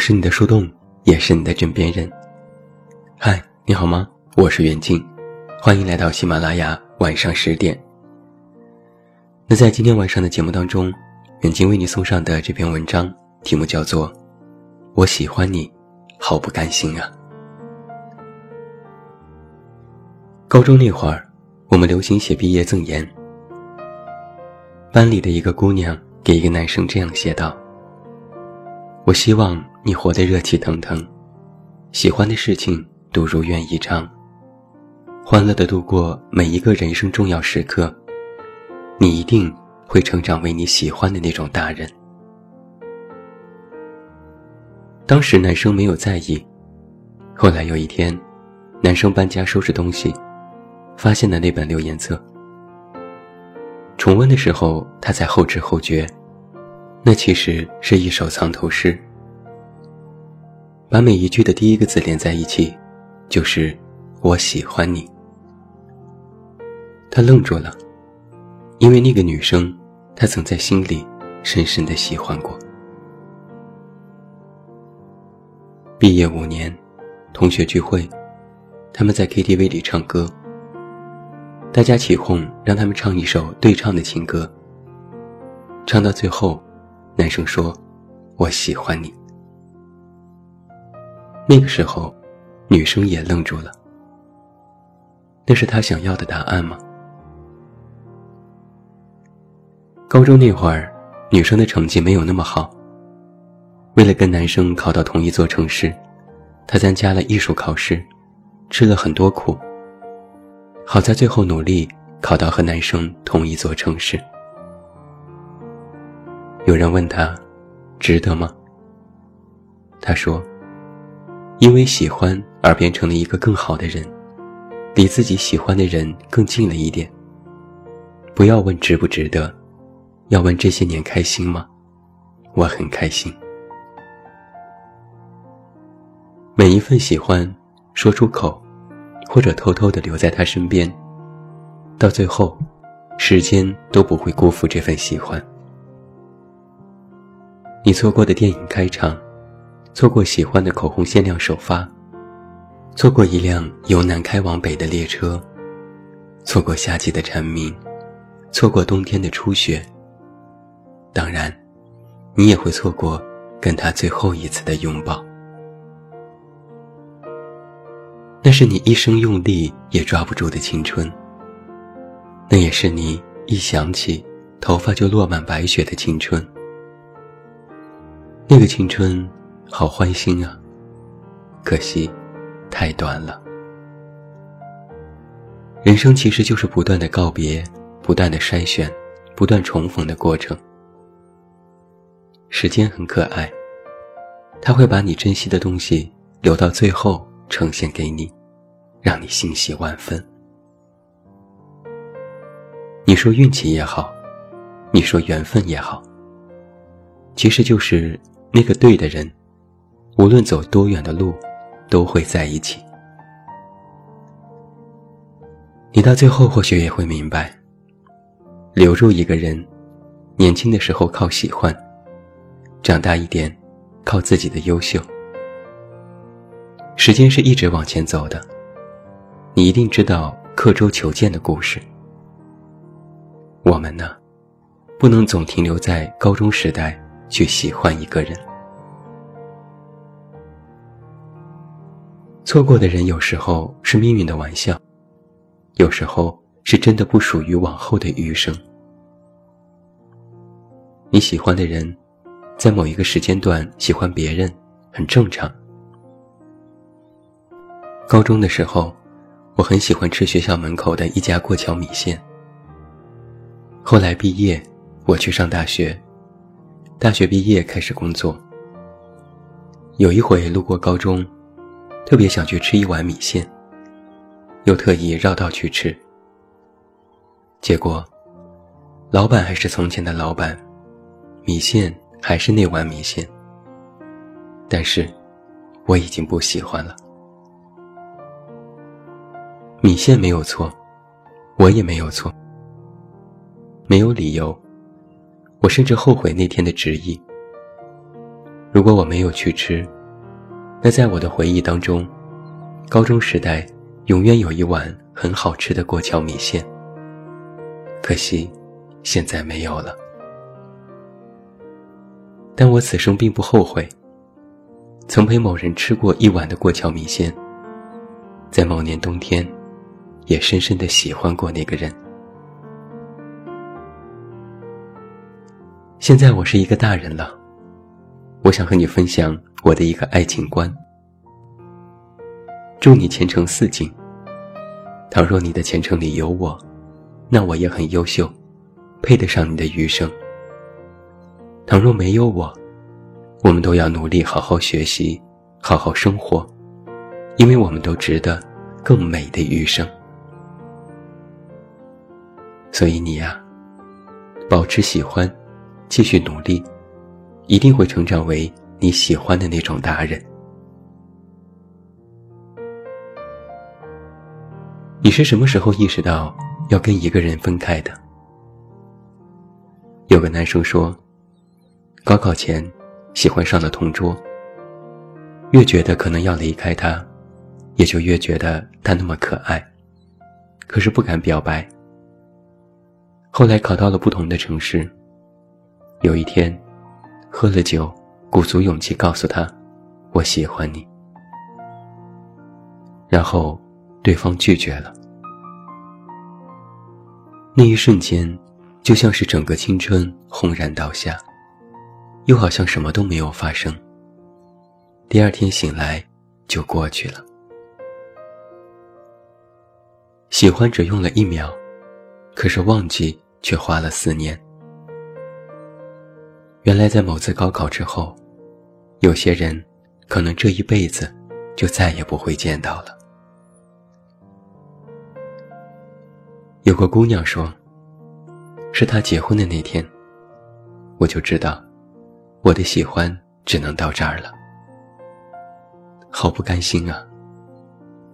我是你的树洞，也是你的枕边人。嗨，你好吗？我是袁静，欢迎来到喜马拉雅晚上十点。那在今天晚上的节目当中，远近为你送上的这篇文章题目叫做《我喜欢你，好不甘心啊》。高中那会儿，我们流行写毕业赠言。班里的一个姑娘给一个男生这样写道：“我希望你活得热气腾腾，喜欢的事情都如愿以偿，欢乐的度过每一个人生重要时刻。你一定会成长为你喜欢的那种大人。”当时男生没有在意，后来有一天，男生搬家收拾东西。发现了那本留言册，重温的时候，他才后知后觉，那其实是一首藏头诗。把每一句的第一个字连在一起，就是“我喜欢你”。他愣住了，因为那个女生，他曾在心里深深的喜欢过。毕业五年，同学聚会，他们在 KTV 里唱歌。大家起哄，让他们唱一首对唱的情歌。唱到最后，男生说：“我喜欢你。”那个时候，女生也愣住了。那是他想要的答案吗？高中那会儿，女生的成绩没有那么好。为了跟男生考到同一座城市，她参加了艺术考试，吃了很多苦。好在最后努力考到和男生同一座城市。有人问他，值得吗？他说：“因为喜欢而变成了一个更好的人，离自己喜欢的人更近了一点。不要问值不值得，要问这些年开心吗？我很开心。每一份喜欢，说出口。”或者偷偷的留在他身边，到最后，时间都不会辜负这份喜欢。你错过的电影开场，错过喜欢的口红限量首发，错过一辆由南开往北的列车，错过夏季的蝉鸣，错过冬天的初雪。当然，你也会错过跟他最后一次的拥抱。那是你一生用力也抓不住的青春。那也是你一想起头发就落满白雪的青春。那个青春好欢欣啊，可惜太短了。人生其实就是不断的告别，不断的筛选，不断重逢的过程。时间很可爱，它会把你珍惜的东西留到最后。呈现给你，让你欣喜万分。你说运气也好，你说缘分也好，其实就是那个对的人，无论走多远的路，都会在一起。你到最后或许也会明白，留住一个人，年轻的时候靠喜欢，长大一点，靠自己的优秀。时间是一直往前走的，你一定知道刻舟求剑的故事。我们呢，不能总停留在高中时代去喜欢一个人。错过的人有时候是命运的玩笑，有时候是真的不属于往后的余生。你喜欢的人，在某一个时间段喜欢别人，很正常。高中的时候，我很喜欢吃学校门口的一家过桥米线。后来毕业，我去上大学，大学毕业开始工作。有一回路过高中，特别想去吃一碗米线，又特意绕道去吃。结果，老板还是从前的老板，米线还是那碗米线，但是我已经不喜欢了。米线没有错，我也没有错，没有理由。我甚至后悔那天的执意。如果我没有去吃，那在我的回忆当中，高中时代永远有一碗很好吃的过桥米线。可惜，现在没有了。但我此生并不后悔，曾陪某人吃过一碗的过桥米线，在某年冬天，也深深的喜欢过那个人。现在我是一个大人了，我想和你分享我的一个爱情观。祝你前程似锦。倘若你的前程里有我，那我也很优秀，配得上你的余生。倘若没有我，我们都要努力好好学习，好好生活，因为我们都值得更美的余生。所以你呀，保持喜欢。继续努力，一定会成长为你喜欢的那种大人。你是什么时候意识到要跟一个人分开的？有个男生说，高考前喜欢上了同桌，越觉得可能要离开他，也就越觉得他那么可爱，可是不敢表白。后来考到了不同的城市。有一天，喝了酒，鼓足勇气告诉他：“我喜欢你。”然后，对方拒绝了。那一瞬间，就像是整个青春轰然倒下，又好像什么都没有发生。第二天醒来，就过去了。喜欢只用了一秒，可是忘记却花了四年。原来，在某次高考之后，有些人可能这一辈子就再也不会见到了。有个姑娘说：“是她结婚的那天，我就知道，我的喜欢只能到这儿了。好不甘心啊！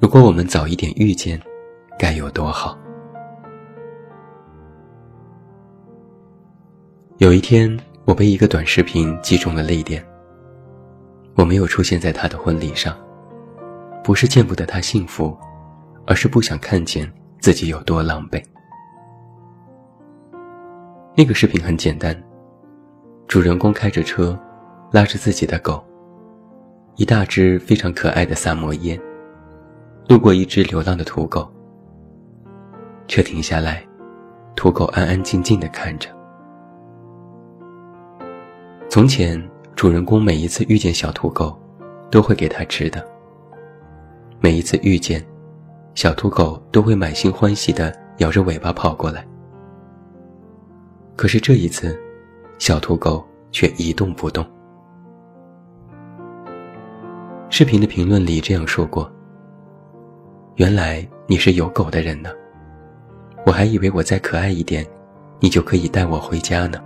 如果我们早一点遇见，该有多好。”有一天。我被一个短视频击中了泪点。我没有出现在他的婚礼上，不是见不得他幸福，而是不想看见自己有多狼狈。那个视频很简单，主人公开着车，拉着自己的狗，一大只非常可爱的萨摩耶，路过一只流浪的土狗。车停下来，土狗安安静静地看着。从前，主人公每一次遇见小土狗，都会给它吃的。每一次遇见，小土狗都会满心欢喜地摇着尾巴跑过来。可是这一次，小土狗却一动不动。视频的评论里这样说过：“原来你是有狗的人呢，我还以为我再可爱一点，你就可以带我回家呢。”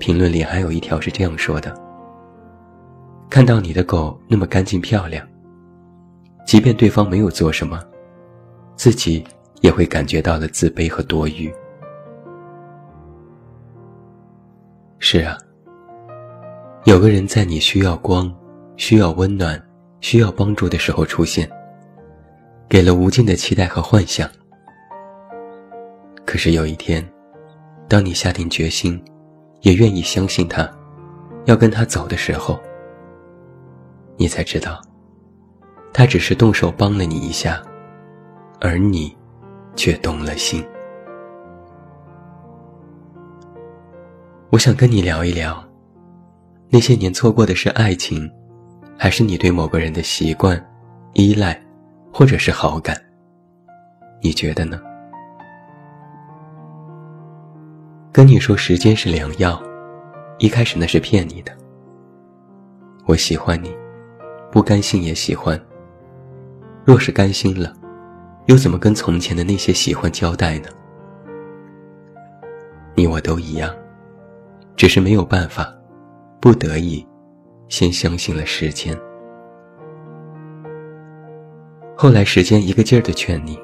评论里还有一条是这样说的：“看到你的狗那么干净漂亮，即便对方没有做什么，自己也会感觉到了自卑和多余。”是啊，有个人在你需要光、需要温暖、需要帮助的时候出现，给了无尽的期待和幻想。可是有一天，当你下定决心。也愿意相信他，要跟他走的时候，你才知道，他只是动手帮了你一下，而你却动了心。我想跟你聊一聊，那些年错过的是爱情，还是你对某个人的习惯、依赖，或者是好感？你觉得呢？跟你说时间是良药，一开始那是骗你的。我喜欢你，不甘心也喜欢。若是甘心了，又怎么跟从前的那些喜欢交代呢？你我都一样，只是没有办法，不得已，先相信了时间。后来时间一个劲儿的劝你，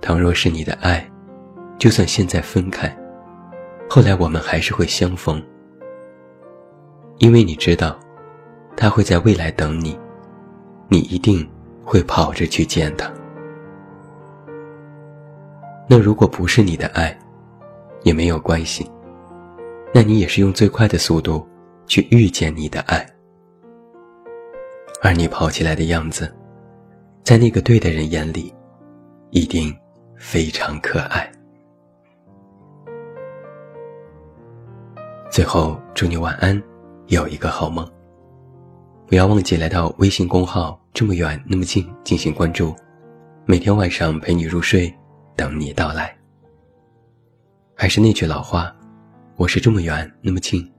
倘若是你的爱，就算现在分开。后来我们还是会相逢，因为你知道，他会在未来等你，你一定会跑着去见他。那如果不是你的爱，也没有关系。那你也是用最快的速度去遇见你的爱，而你跑起来的样子，在那个对的人眼里，一定非常可爱。最后，祝你晚安，有一个好梦。不要忘记来到微信公号“这么远那么近”进行关注，每天晚上陪你入睡，等你到来。还是那句老话，我是这么远那么近，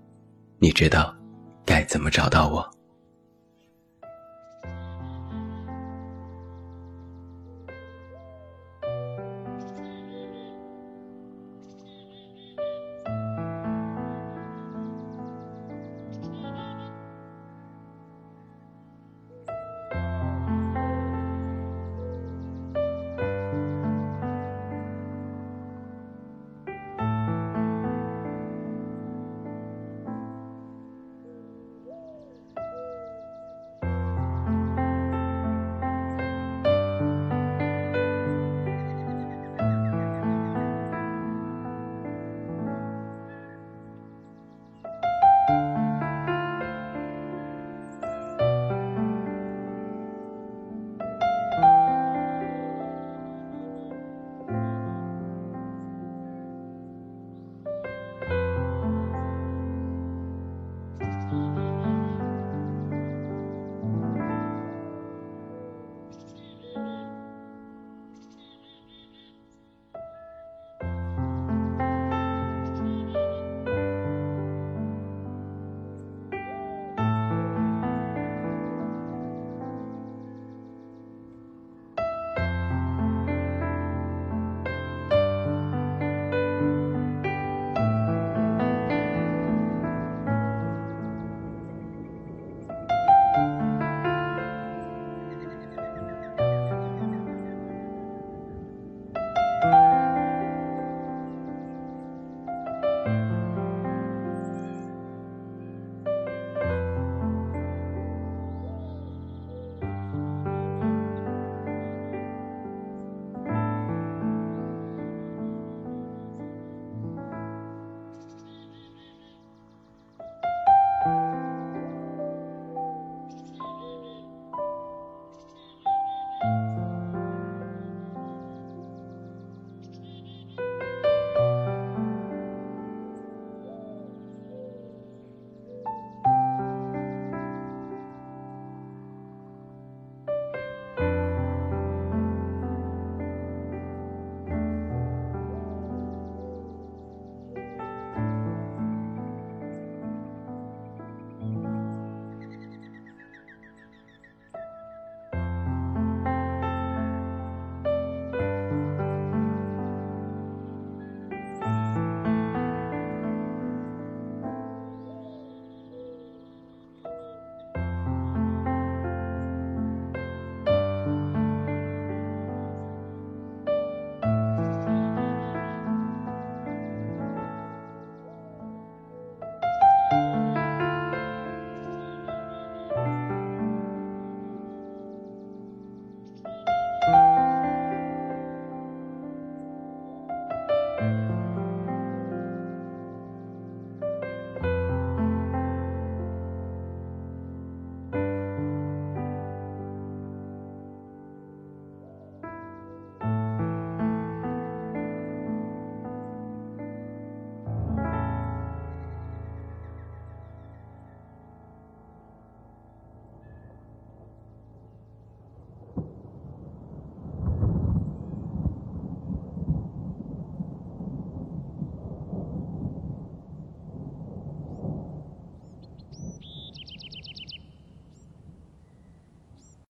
你知道该怎么找到我。